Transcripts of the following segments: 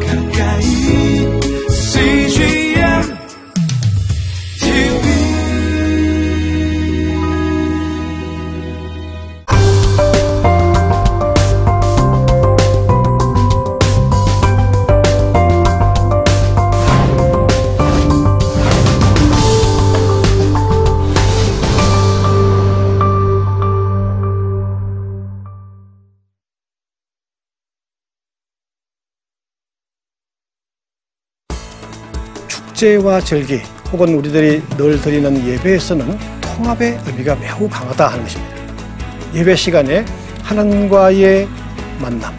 가까 축제와 절기 혹은 우리들이 늘 드리는 예배에서는 통합의 의미가 매우 강하다 하는 것입니다. 예배 시간에 하나님과의 만남,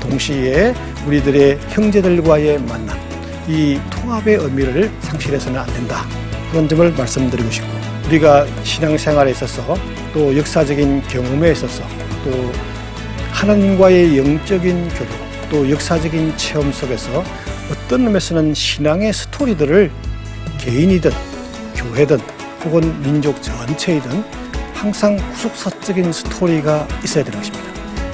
동시에 우리들의 형제들과의 만남, 이 통합의 의미를 상실해서는 안 된다. 그런 점을 말씀드리고 싶고, 우리가 신앙생활에 있어서 또 역사적인 경험에 있어서 또 하나님과의 영적인 교류, 또 역사적인 체험 속에서 어떤 의미에서는 신앙의 스토리들을 개인이든 교회든 혹은 민족 전체이든 항상 후속사적인 스토리가 있어야 되는 것입니다.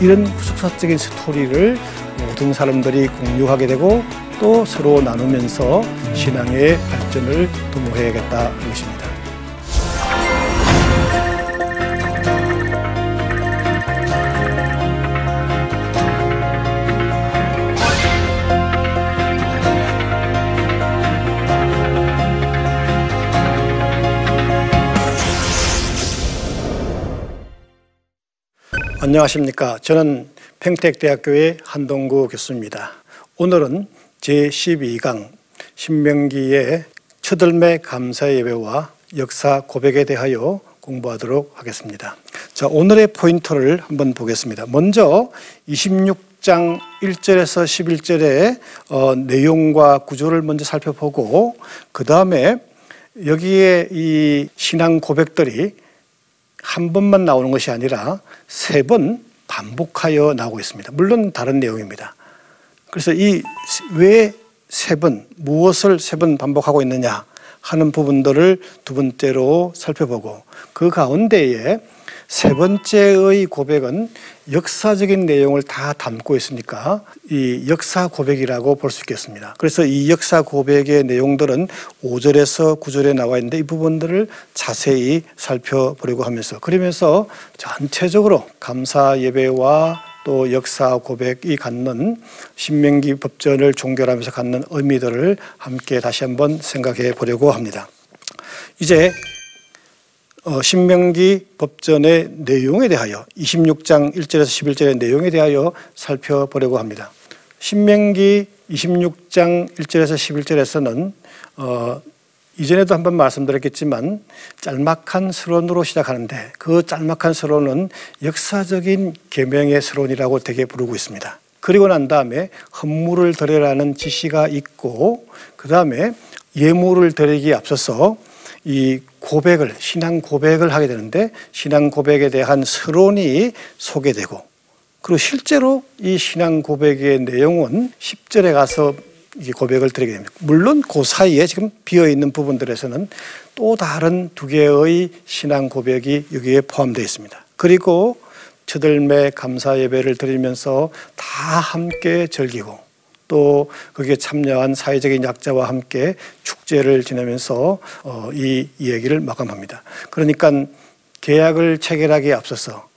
이런 후속사적인 스토리를 모든 사람들이 공유하게 되고 또 서로 나누면서 신앙의 발전을 도모해야겠다 하는 것입니다. 안녕하십니까. 저는 평택대학교의 한동구 교수입니다. 오늘은 제12강 신명기의 처들매 감사 예배와 역사 고백에 대하여 공부하도록 하겠습니다. 자, 오늘의 포인트를 한번 보겠습니다. 먼저 26장 1절에서 11절의 어, 내용과 구조를 먼저 살펴보고 그 다음에 여기에 이 신앙 고백들이 한 번만 나오는 것이 아니라 세 번 반복하여 나오고 있습니다. 물론 다른 내용입니다. 그래서 이 왜 세 번, 무엇을 세 번 반복하고 있느냐 하는 부분들을 두 번째로 살펴보고 그 가운데에 세 번째의 고백은 역사적인 내용을 다 담고 있으니까 이 역사 고백이라고 볼 수 있겠습니다. 그래서 이 역사 고백의 내용들은 5절에서 9절에 나와 있는데 이 부분들을 자세히 살펴보려고 하면서 그러면서 전체적으로 감사 예배와 또 역사 고백이 갖는 신명기 법전을 종결하면서 갖는 의미들을 함께 다시 한번 생각해 보려고 합니다. 이제 어, 신명기 법전의 내용에 대하여 26장 1절에서 11절의 내용에 대하여 살펴보려고 합니다. 신명기 26장 1절에서 11절에서는 어, 이전에도 한번 말씀드렸겠지만 짤막한 서론으로 시작하는데 그 짤막한 서론은 역사적인 계명의 서론이라고 되게 부르고 있습니다. 그리고 난 다음에 헌물을 드려라는 지시가 있고 그 다음에 예물을 드리기에 앞서서 이 고백을 신앙 고백을 하게 되는데 신앙 고백에 대한 서론이 소개되고 그리고 실제로 이 신앙 고백의 내용은 10절에 가서 이 고백을 드리게 됩니다. 물론 그 사이에 지금 비어 있는 부분들에서는 또 다른 두 개의 신앙 고백이 여기에 포함되어 있습니다. 그리고 처들매 감사 예배를 드리면서 다 함께 즐기고 또 거기에 참여한 사회적인 약자와 함께 축제를 지내면서 어, 이 이야기를 마감합니다. 그러니까 계약을 체결하기에 앞서서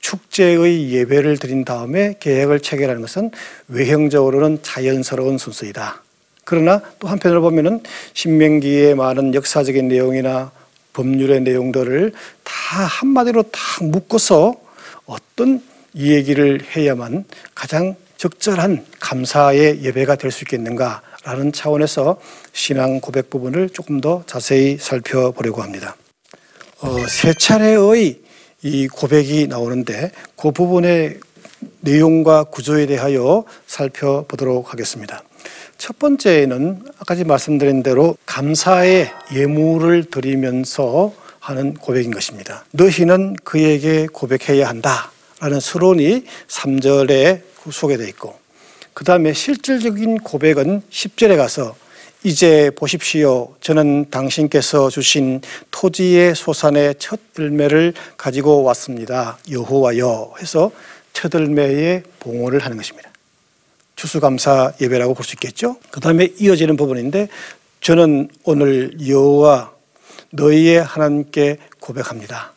축제의 예배를 드린 다음에 계획을 체결하는 것은 외형적으로는 자연스러운 순서이다. 그러나 또 한편으로 보면은 신명기의 많은 역사적인 내용이나 법률의 내용들을 다 한마디로 딱 묶어서 어떤 이 얘기를 해야만 가장 적절한 감사의 예배가 될 수 있겠는가라는 차원에서 신앙 고백 부분을 조금 더 자세히 살펴보려고 합니다. 어, 세 차례의 이 고백이 나오는데 그 부분의 내용과 구조에 대하여 살펴보도록 하겠습니다. 첫 번째는 아까 말씀드린 대로 감사의 예물을 드리면서 하는 고백인 것입니다. 너희는 그에게 고백해야 한다. 라는 서론이 3절에 소개되어 있고 그 다음에 실질적인 고백은 10절에 가서 이제 보십시오. 저는 당신께서 주신 토지의 소산의 첫 열매를 가지고 왔습니다. 여호와여 해서 첫 열매의 봉헌을 하는 것입니다. 추수감사 예배라고 볼 수 있겠죠. 그 다음에 이어지는 부분인데 저는 오늘 여호와 너희의 하나님께 고백합니다.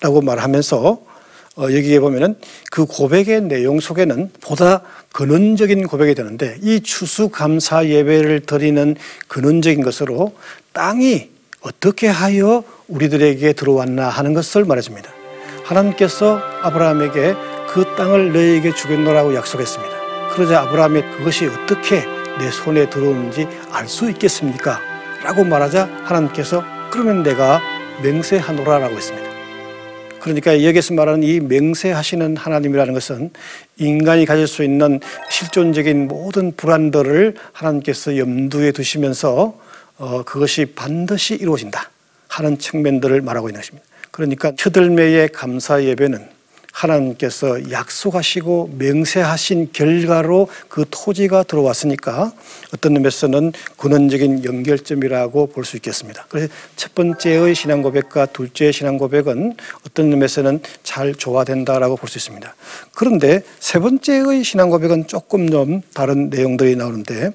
라고 말하면서 어, 여기에 보면은 그 고백의 내용 속에는 보다 근원적인 고백이 되는데 이 추수감사 예배를 드리는 근원적인 것으로 땅이 어떻게 하여 우리들에게 들어왔나 하는 것을 말해줍니다. 하나님께서 아브라함에게 그 땅을 너에게 주겠노라고 약속했습니다. 그러자 아브라함이 그것이 어떻게 내 손에 들어오는지 알 수 있겠습니까? 라고 말하자 하나님께서 그러면 내가 맹세하노라라고 했습니다. 그러니까 여기서 말하는 이 맹세하시는 하나님이라는 것은 인간이 가질 수 있는 실존적인 모든 불안들을 하나님께서 염두에 두시면서 어, 그것이 반드시 이루어진다 하는 측면들을 말하고 있는 것입니다. 그러니까 첫들매의 감사 예배는 하나님께서 약속하시고 맹세하신 결과로 그 토지가 들어왔으니까 어떤 의미에서는 근원적인 연결점이라고 볼 수 있겠습니다. 그래서 첫 번째의 신앙 고백과 둘째의 신앙 고백은 어떤 의미에서는 잘 조화된다라고 볼 수 있습니다. 그런데 세 번째의 신앙 고백은 조금 좀 다른 내용들이 나오는데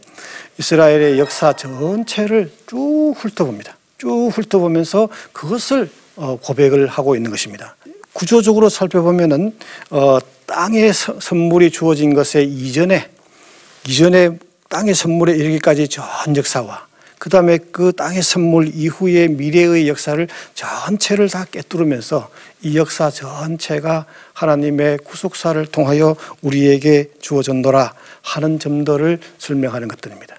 이스라엘의 역사 전체를 쭉 훑어봅니다. 쭉 훑어보면서 그것을 어, 고백을 하고 있는 것입니다. 구조적으로 살펴보면은 어, 땅의 선물이 주어진 것에 이전에 이전에 땅의 선물에 이르기까지 전 역사와 그 다음에 그 땅의 선물 이후의 미래의 역사를 전체를 다 꿰뚫으면서 이 역사 전체가 하나님의 구속사를 통하여 우리에게 주어졌노라 하는 점들을 설명하는 것들입니다.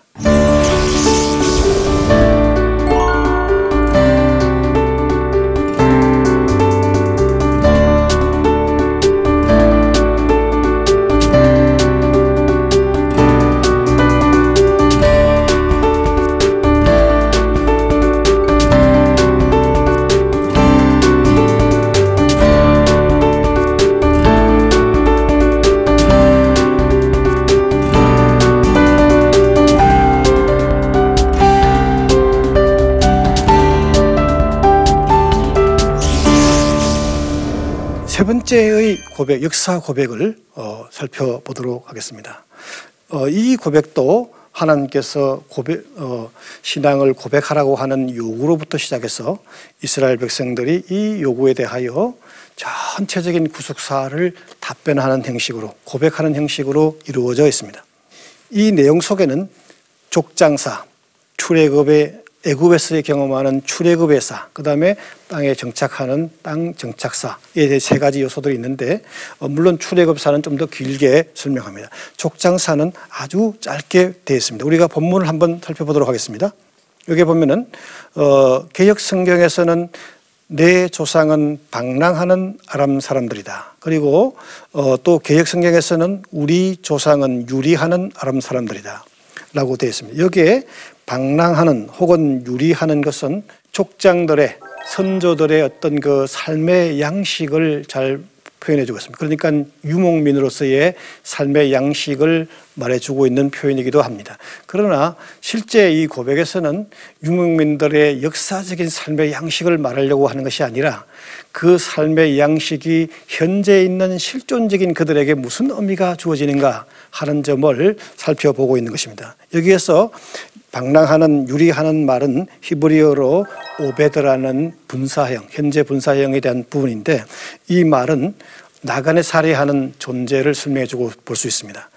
번째의 고백, 역사 고백을 어, 살펴보도록 하겠습니다. 어, 이 고백도 하나님께서 고백, 어, 신앙을 고백하라고 하는 요구로부터 시작해서 이스라엘 백성들이 이 요구에 대하여 전체적인 구속사를 답변하는 형식으로 고백하는 형식으로 이루어져 있습니다. 이 내용 속에는 족장사, 출애굽의 애굽에서 경험하는 출애굽의 사, 그 다음에 땅에 정착하는 땅 정착사에 대해 세 가지 요소들이 있는데 어, 물론 출애굽사는 좀 더 길게 설명합니다. 족장사는 아주 짧게 되어 있습니다. 우리가 본문을 한번 살펴보도록 하겠습니다. 여기 보면은 어, 개혁 성경에서는 내 조상은 방랑하는 아람 사람들이다. 그리고 어, 또 개혁 성경에서는 우리 조상은 유리하는 아람 사람들이다. 라고 되어 있습니다. 여기에 방랑하는 혹은 유리하는 것은 족장들의 선조들의 어떤 그 삶의 양식을 잘 표현해 주고 있습니다. 그러니까 유목민으로서의 삶의 양식을 말해 주고 있는 표현이기도 합니다. 그러나 실제 이 고백에서는 유목민들의 역사적인 삶의 양식을 말하려고 하는 것이 아니라 그 삶의 양식이 현재 있는 실존적인 그들에게 무슨 의미가 주어지는가 하는 점을 살펴보고 있는 것입니다. 여기에서 방랑하는 유리하는 말은 히브리어로 오베드라는 분사형, 현재 분사형에 대한 부분인데 이 말은 나간에 살해하는 존재를 설명해 주고 볼 수 있습니다.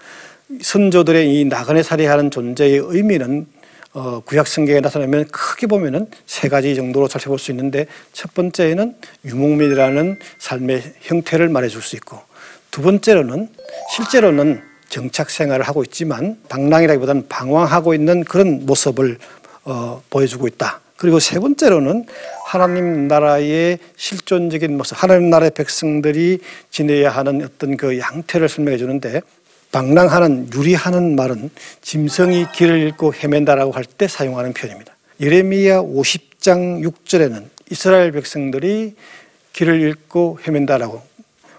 선조들의 이 나간에 살해하는 존재의 의미는 어, 구약 성경에 나타나면 크게 보면은 세 가지 정도로 살펴볼 수 있는데 첫 번째는 유목민이라는 삶의 형태를 말해 줄 수 있고 두 번째로는 실제로는 정착 생활을 하고 있지만 방랑이라기보다는 방황하고 있는 그런 모습을 어, 보여주고 있다. 그리고 세 번째로는 하나님 나라의 실존적인 모습, 하나님 나라의 백성들이 지내야 하는 어떤 그 양태를 설명해 주는데 방랑하는 유리하는 말은 짐승이 길을 잃고 헤맨다라고 할 때 사용하는 표현입니다. 예레미야 50장 6절에는 이스라엘 백성들이 길을 잃고 헤맨다라고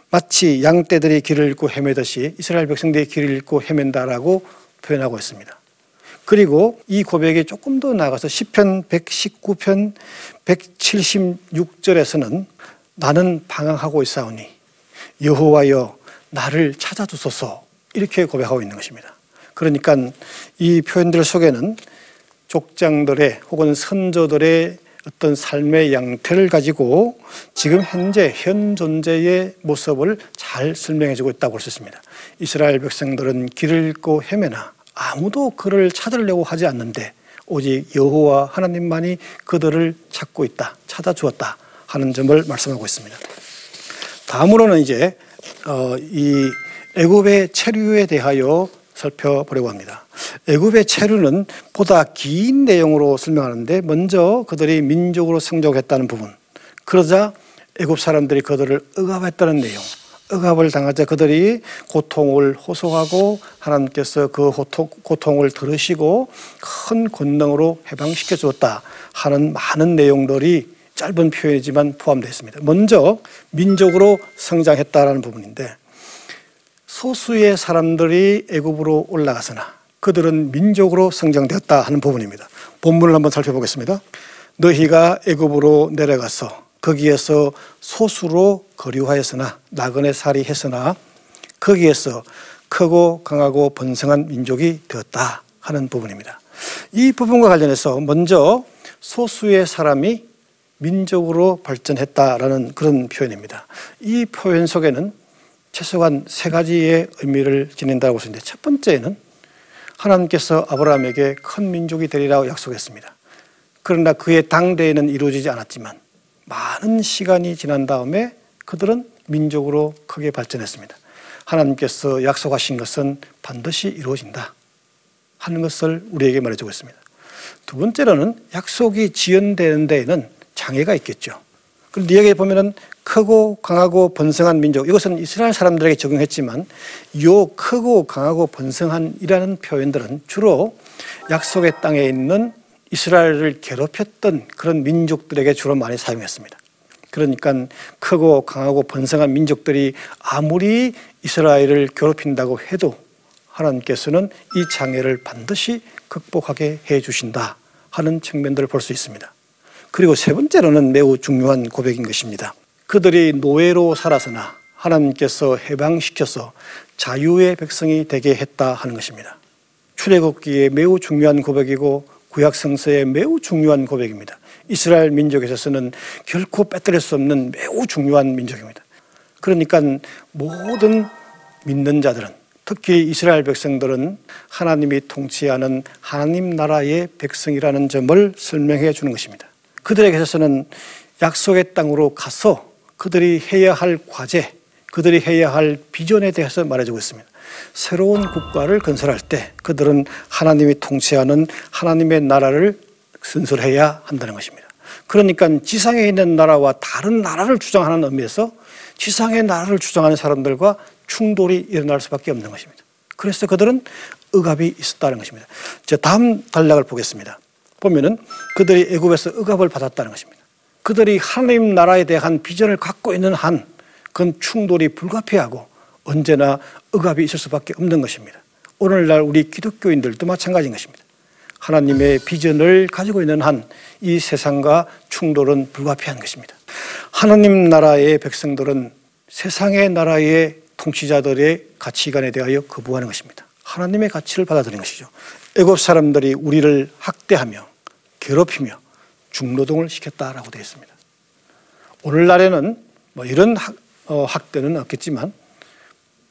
마치 양떼들이 길을 잃고 헤매듯이 이스라엘 백성들이 길을 잃고 헤맨다라고 표현하고 있습니다. 그리고 이 고백이 조금 더 나가서 시편 119편 176절에서는 나는 방황하고 있사오니 여호와여 나를 찾아주소서 이렇게 고백하고 있는 것입니다. 그러니까 이 표현들 속에는 족장들의 혹은 선조들의 어떤 삶의 양태를 가지고 지금 현재 현 존재의 모습을 잘 설명해주고 있다고 볼 수 있습니다. 이스라엘 백성들은 길을 잃고 헤매나 아무도 그를 찾으려고 하지 않는데 오직 여호와 하나님만이 그들을 찾고 있다, 찾아주었다 하는 점을 말씀하고 있습니다. 다음으로는 이제 어, 이 애굽의 체류에 대하여 살펴보려고 합니다. 애굽의 체류는 보다 긴 내용으로 설명하는데 먼저 그들이 민족으로 성적했다는 부분, 그러자 애굽 사람들이 그들을 억압했다는 내용, 억압을 당하자 그들이 고통을 호소하고 하나님께서 그 고통, 을 들으시고 큰 권능으로 해방시켜 주었다 하는 많은 내용들이 짧은 표현이지만 포함되어 있습니다. 먼저 민족으로 성장했다라는 부분인데 소수의 사람들이 애굽으로 올라가서나 그들은 민족으로 성장되었다 하는 부분입니다. 본문을 한번 살펴보겠습니다. 너희가 애굽으로 내려가서 거기에서 소수로 거류하였으나 나그네 살이 했으나 거기에서 크고 강하고 번성한 민족이 되었다 하는 부분입니다. 이 부분과 관련해서 먼저 소수의 사람이 민족으로 발전했다라는 그런 표현입니다. 이 표현 속에는 최소한 세 가지의 의미를 지닌다고 했는데 첫 번째는 하나님께서 아브라함에게 큰 민족이 되리라고 약속했습니다. 그러나 그의 당대에는 이루어지지 않았지만 많은 시간이 지난 다음에 그들은 민족으로 크게 발전했습니다. 하나님께서 약속하신 것은 반드시 이루어진다 하는 것을 우리에게 말해주고 있습니다. 두 번째로는 약속이 지연되는 데에는 장애가 있겠죠. 그런데 여기에 보면은 크고 강하고 번성한 민족 이것은 이스라엘 사람들에게 적용했지만 요 크고 강하고 번성한이라는 표현들은 주로 약속의 땅에 있는 이스라엘을 괴롭혔던 그런 민족들에게 주로 많이 사용했습니다. 그러니까 크고 강하고 번성한 민족들이 아무리 이스라엘을 괴롭힌다고 해도 하나님께서는 이 장애를 반드시 극복하게 해 주신다 하는 측면들을 볼 수 있습니다. 그리고 세 번째로는 매우 중요한 고백인 것입니다. 그들이 노예로 살아서나 하나님께서 해방시켜서 자유의 백성이 되게 했다 하는 것입니다. 출애굽기에 매우 중요한 고백이고 구약 성서에 매우 중요한 고백입니다. 이스라엘 민족에 있어서는 결코 빼뜨릴 수 없는 매우 중요한 민족입니다. 그러니까 모든 믿는 자들은 특히 이스라엘 백성들은 하나님이 통치하는 하나님 나라의 백성이라는 점을 설명해 주는 것입니다. 그들에게 있어서는 약속의 땅으로 가서 그들이 해야 할 과제, 그들이 해야 할 비전에 대해서 말해주고 있습니다. 새로운 국가를 건설할 때 그들은 하나님이 통치하는 하나님의 나라를 건설해야 한다는 것입니다. 그러니까 지상에 있는 나라와 다른 나라를 주장하는 의미에서 지상의 나라를 주장하는 사람들과 충돌이 일어날 수밖에 없는 것입니다. 그래서 그들은 억압이 있었다는 것입니다. 자, 다음 단락을 보겠습니다. 보면은 그들이 애굽에서 억압을 받았다는 것입니다. 그들이 하나님 나라에 대한 비전을 갖고 있는 한 그건 충돌이 불가피하고 언제나 억압이 있을 수밖에 없는 것입니다. 오늘날 우리 기독교인들도 마찬가지인 것입니다. 하나님의 비전을 가지고 있는 한 이 세상과 충돌은 불가피한 것입니다. 하나님 나라의 백성들은 세상의 나라의 통치자들의 가치관에 대하여 거부하는 것입니다. 하나님의 가치를 받아들이는 것이죠. 애굽 사람들이 우리를 학대하며 괴롭히며 중노동을 시켰다라고 되어 있습니다. 오늘날에는 뭐 이런 학, 어, 학대는 없겠지만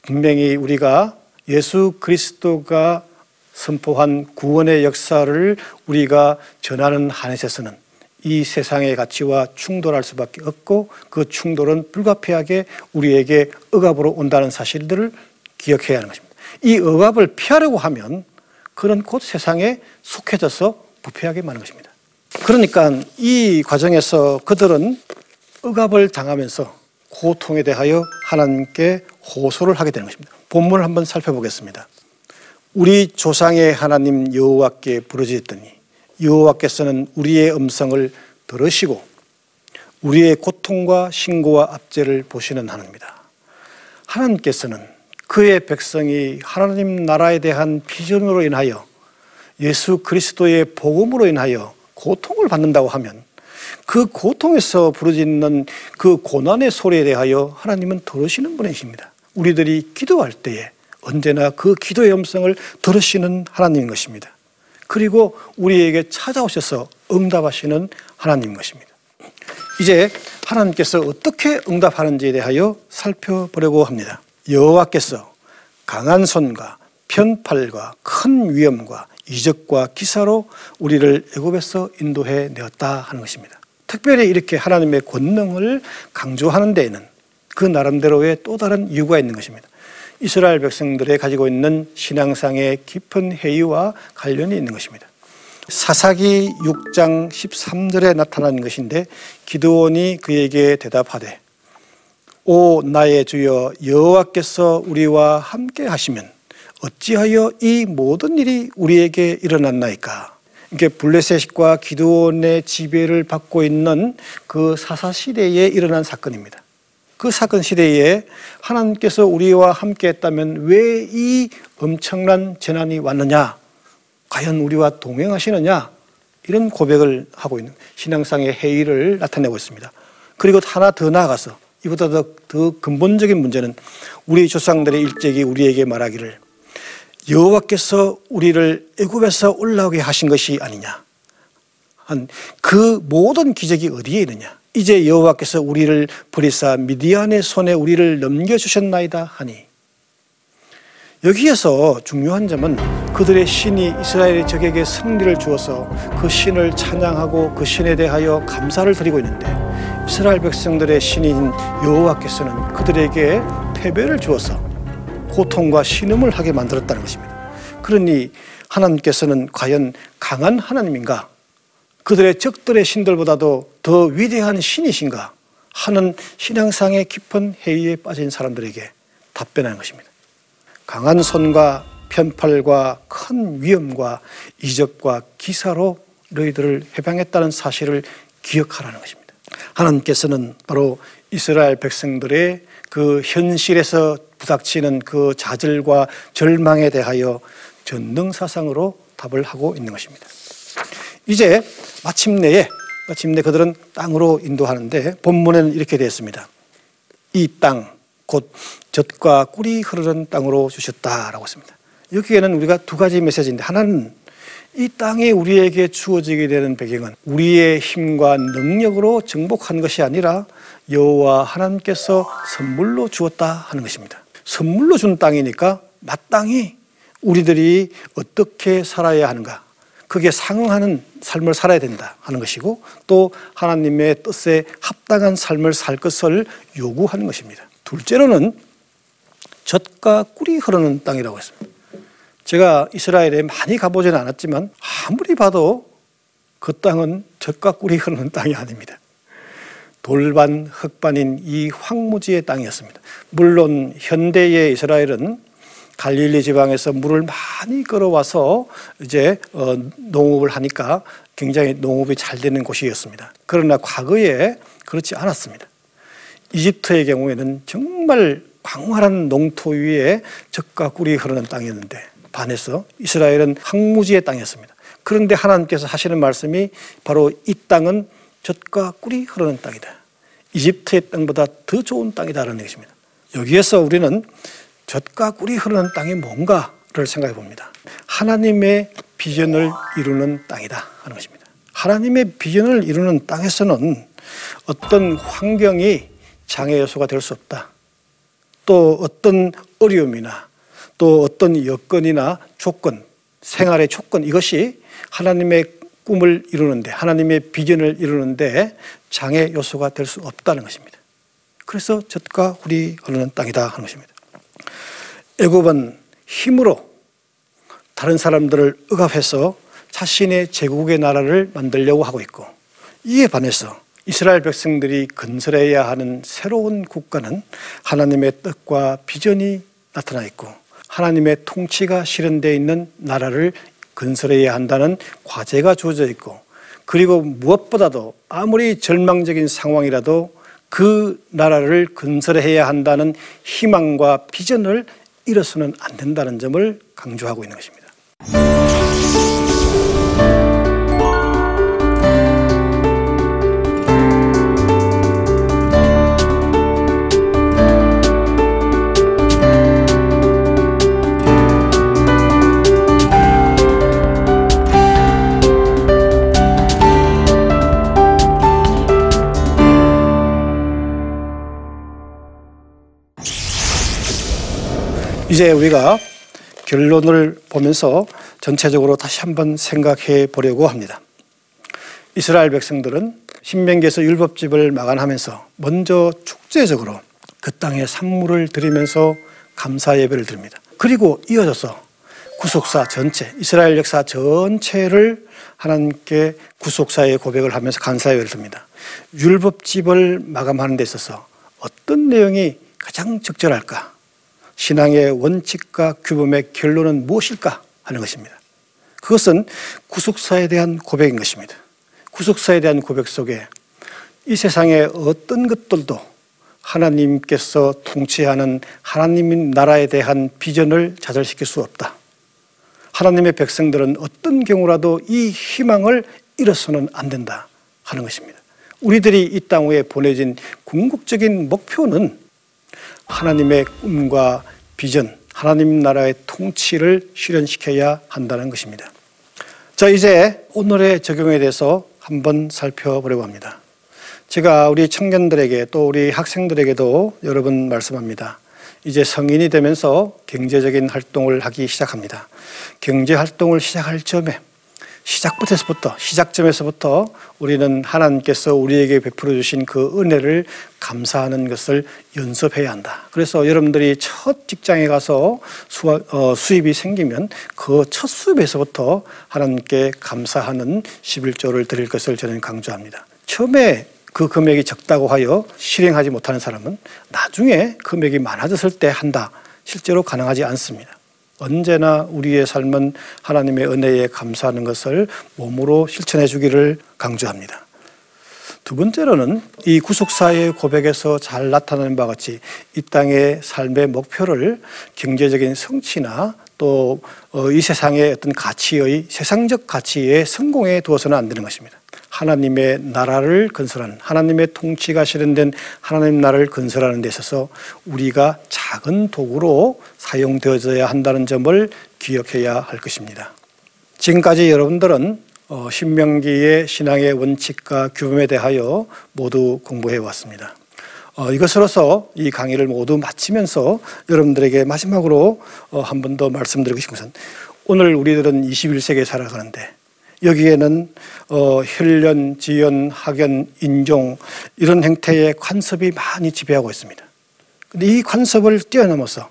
분명히 우리가 예수 그리스도가 선포한 구원의 역사를 우리가 전하는 한에서는 이 세상의 가치와 충돌할 수밖에 없고 그 충돌은 불가피하게 우리에게 억압으로 온다는 사실들을 기억해야 하는 것입니다. 이 억압을 피하려고 하면 그는 곧 세상에 속해져서 부패하게 마는 것입니다. 그러니까 이 과정에서 그들은 억압을 당하면서 고통에 대하여 하나님께 호소를 하게 되는 것입니다. 본문을 한번 살펴보겠습니다. 우리 조상의 하나님 여호와께 부르짖더니 여호와께서는 우리의 음성을 들으시고 우리의 고통과 신고와 압제를 보시는 하나님입니다. 하나님께서는 그의 백성이 하나님 나라에 대한 비전으로 인하여 예수 그리스도의 복음으로 인하여 고통을 받는다고 하면 그 고통에서 부르짖는 그 고난의 소리에 대하여 하나님은 들으시는 분이십니다. 우리들이 기도할 때에 언제나 그 기도의 음성을 들으시는 하나님인 것입니다. 그리고 우리에게 찾아오셔서 응답하시는 하나님인 것입니다. 이제 하나님께서 어떻게 응답하는지에 대하여 살펴보려고 합니다. 여호와께서 강한 손과 편팔과 큰 위엄과 이적과 기사로 우리를 애굽에서 인도해 내었다 하는 것입니다. 특별히 이렇게 하나님의 권능을 강조하는 데에는 그 나름대로의 또 다른 이유가 있는 것입니다. 이스라엘 백성들의 가지고 있는 신앙상의 깊은 회의와 관련이 있는 것입니다. 사사기 6장 13절에 나타난 것인데 기드온이 그에게 대답하되 오 나의 주여 여호와께서 우리와 함께 하시면 어찌하여 이 모든 일이 우리에게 일어났나이까 이게 블레셋과 기드온의 지배를 받고 있는 그 사사 시대에 일어난 사건입니다. 그 사건 시대에 하나님께서 우리와 함께 했다면 왜 이 엄청난 재난이 왔느냐? 과연 우리와 동행하시느냐? 이런 고백을 하고 있는 신앙상의 회의를 나타내고 있습니다. 그리고 하나 더 나아가서 이보다 더, 더 근본적인 문제는 우리 조상들의 일찍이 우리에게 말하기를 여호와께서 우리를 애굽에서 올라오게 하신 것이 아니냐. 한 그 모든 기적이 어디에 있느냐. 이제 여호와께서 우리를 버리사 미디안의 손에 우리를 넘겨 주셨나이다 하니 여기에서 중요한 점은 그들의 신이 이스라엘의 적에게 승리를 주어서 그 신을 찬양하고 그 신에 대하여 감사를 드리고 있는데 이스라엘 백성들의 신인 여호와께서는 그들에게 패배를 주어서 고통과 신음을 하게 만들었다는 것입니다. 그러니 하나님께서는 과연 강한 하나님인가? 그들의 적들의 신들보다도 더 위대한 신이신가? 하는 신앙상의 깊은 회의에 빠진 사람들에게 답변하는 것입니다. 강한 손과 편팔과 큰 위엄과 이적과 기사로 너희들을 해방했다는 사실을 기억하라는 것입니다. 하나님께서는 바로 이스라엘 백성들의 그 현실에서 부닥치는 그 좌절과 절망에 대하여 전능사상으로 답을 하고 있는 것입니다. 이제 마침내에 마침내 그들은 땅으로 인도하는데 본문에는 이렇게 되어 있습니다. 이 땅, 곧 젖과 꿀이 흐르는 땅으로 주셨다라고 했습니다. 여기에는 우리가 두 가지 메시지인데 하나는 이 땅이 우리에게 주어지게 되는 배경은 우리의 힘과 능력으로 정복한 것이 아니라 여호와 하나님께서 선물로 주었다 하는 것입니다. 선물로 준 땅이니까 마땅히 우리들이 어떻게 살아야 하는가 그게 상응하는 삶을 살아야 된다 하는 것이고 또 하나님의 뜻에 합당한 삶을 살 것을 요구하는 것입니다. 둘째로는 젖과 꿀이 흐르는 땅이라고 했습니다. 제가 이스라엘에 많이 가보지는 않았지만 아무리 봐도 그 땅은 젖과 꿀이 흐르는 땅이 아닙니다. 돌반 흙반인 이 황무지의 땅이었습니다. 물론 현대의 이스라엘은 갈릴리 지방에서 물을 많이 끌어와서 이제 어, 농업을 하니까 굉장히 농업이 잘 되는 곳이었습니다. 그러나 과거에 그렇지 않았습니다. 이집트의 경우에는 정말 광활한 농토 위에 적과 꿀이 흐르는 땅이었는데 반해서 이스라엘은 항무지의 땅이었습니다. 그런데 하나님께서 하시는 말씀이 바로 이 땅은 젖과 꿀이 흐르는 땅이다. 이집트의 땅보다 더 좋은 땅이다라는 것입니다. 여기에서 우리는 젖과 꿀이 흐르는 땅이 뭔가를 생각해 봅니다. 하나님의 비전을 이루는 땅이다 하는 것입니다. 하나님의 비전을 이루는 땅에서는 어떤 환경이 장애 요소가 될 수 없다. 또 어떤 어려움이나 또 어떤 여건이나 조건, 생활의 조건 이것이 하나님의 꿈을 이루는데 하나님의 비전을 이루는데 장애 요소가 될 수 없다는 것입니다. 그래서 젖과 꿀이 흐르는 땅이다 하는 것입니다. 애굽은 힘으로 다른 사람들을 억압해서 자신의 제국의 나라를 만들려고 하고 있고 이에 반해서 이스라엘 백성들이 건설해야 하는 새로운 국가는 하나님의 뜻과 비전이 나타나 있고 하나님의 통치가 실현되어 있는 나라를 건설해야 한다는 과제가 주어져 있고 그리고 무엇보다도 아무리 절망적인 상황이라도 그 나라를 건설해야 한다는 희망과 비전을 잃어서는 안 된다는 점을 강조하고 있는 것입니다. 이제 우리가 결론을 보면서 전체적으로 다시 한번 생각해 보려고 합니다. 이스라엘 백성들은 신명기에서 율법집을 마감하면서 먼저 축제적으로 그 땅에 산물을 드리면서 감사 예배를 드립니다. 그리고 이어져서 구속사 전체, 이스라엘 역사 전체를 하나님께 구속사의 고백을 하면서 감사 예배를 드립니다. 율법집을 마감하는 데 있어서 어떤 내용이 가장 적절할까? 신앙의 원칙과 규범의 결론은 무엇일까 하는 것입니다. 그것은 구속사에 대한 고백인 것입니다. 구속사에 대한 고백 속에 이 세상의 어떤 것들도 하나님께서 통치하는 하나님 나라에 대한 비전을 좌절시킬 수 없다. 하나님의 백성들은 어떤 경우라도 이 희망을 잃어서는 안 된다 하는 것입니다. 우리들이 이 땅 위에 보내진 궁극적인 목표는 하나님의 꿈과 비전, 하나님 나라의 통치를 실현시켜야 한다는 것입니다. 자, 이제 오늘의 적용에 대해서 한번 살펴보려고 합니다. 제가 우리 청년들에게 또 우리 학생들에게도 여러 번 말씀합니다. 이제 성인이 되면서 경제적인 활동을 하기 시작합니다. 경제 활동을 시작할 점에 시작부터부터 시작점에서부터 우리는 하나님께서 우리에게 베풀어 주신 그 은혜를 감사하는 것을 연습해야 한다. 그래서 여러분들이 첫 직장에 가서 수학, 어, 수입이 생기면 그 첫 수입에서부터 하나님께 감사하는 11조를 드릴 것을 저는 강조합니다. 처음에 그 금액이 적다고 하여 실행하지 못하는 사람은 나중에 금액이 많아졌을 때 한다. 실제로 가능하지 않습니다. 언제나 우리의 삶은 하나님의 은혜에 감사하는 것을 몸으로 실천해 주기를 강조합니다. 두 번째로는 이 구속사의 고백에서 잘 나타나는 바와 같이 이 땅의 삶의 목표를 경제적인 성취나 또이 어, 세상의 어떤 가치의 세상적 가치의 성공에 두어서는 안 되는 것입니다. 하나님의 나라를 건설하는 하나님의 통치가 실현된 하나님 나라를 건설하는 데 있어서 우리가 작은 도구로 사용되어져야 한다는 점을 기억해야 할 것입니다. 지금까지 여러분들은 어, 신명기의 신앙의 원칙과 규범에 대하여 모두 공부해 왔습니다. 어, 이것으로서 이 강의를 모두 마치면서 여러분들에게 마지막으로 어, 한번 더 말씀드리고 싶은 것은 오늘 우리들은 21세기에 살아가는데 여기에는 어, 혈연, 지연, 학연, 인종 이런 형태의 관습이 많이 지배하고 있습니다. 근데 이 관습을 뛰어넘어서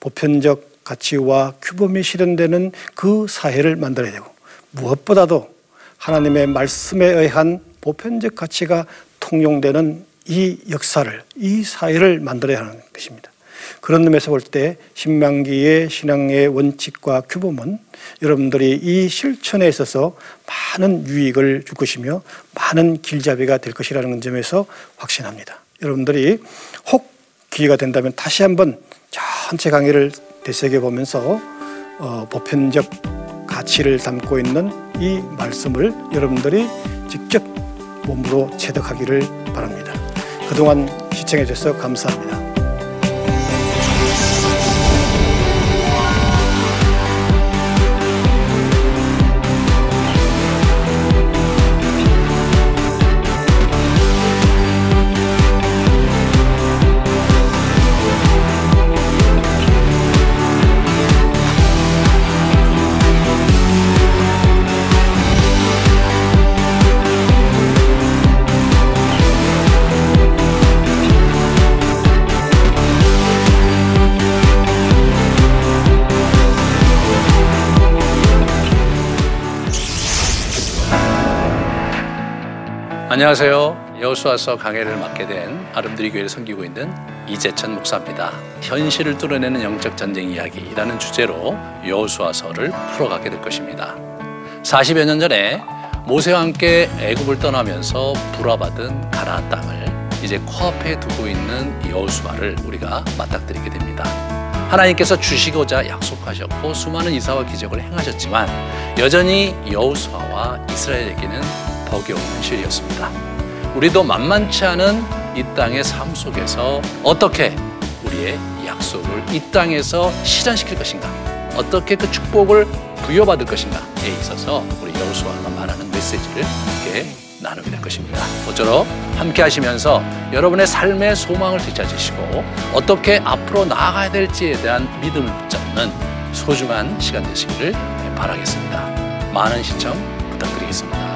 보편적 가치와 규범이 실현되는 그 사회를 만들어야 되고 무엇보다도 하나님의 말씀에 의한 보편적 가치가 통용되는 이 역사를, 이 사회를 만들어야 하는 것입니다. 그런 의미에서 볼 때 신명기의 신앙의 원칙과 규범은 여러분들이 이 실천에 있어서 많은 유익을 줄 것이며 많은 길잡이가 될 것이라는 점에서 확신합니다. 여러분들이 혹 기회가 된다면 다시 한번 전체 강의를 되새겨 보면서 어, 보편적 가치를 담고 있는 이 말씀을 여러분들이 직접 몸으로 체득하기를 바랍니다. 그동안 시청해 주셔서 감사합니다. 안녕하세요. 여호수아서 강해를 맡게 된 아름드리 교회를 섬기고 있는 이재천 목사입니다. 현실을 뚫어내는 영적 전쟁 이야기라는 주제로 여호수아서를 풀어가게 될 것입니다. 40여 년 전에 모세와 함께 애굽을 떠나면서 불화받은 가나안 땅을 이제 코앞에 두고 있는 여호수아를 우리가 맞닥뜨리게 됩니다. 하나님께서 주시고자 약속하셨고 수많은 이사와 기적을 행하셨지만 여전히 여호수아와 이스라엘에게는 시이었습니다 우리도 만만치 않은 이 땅의 삶 속에서 어떻게 우리의 약속을 이 땅에서 실현시킬 것인가, 어떻게 그 축복을 부여받을 것인가에 있어서 우리 여호수아가 말하는 메시지를 함께 나누게 될 것입니다. 모쪼록 함께 하시면서 여러분의 삶의 소망을 되찾으시고 어떻게 앞으로 나아가야 될지에 대한 믿음을 붙잡는 소중한 시간 되시기를 바라겠습니다. 많은 시청 부탁드리겠습니다.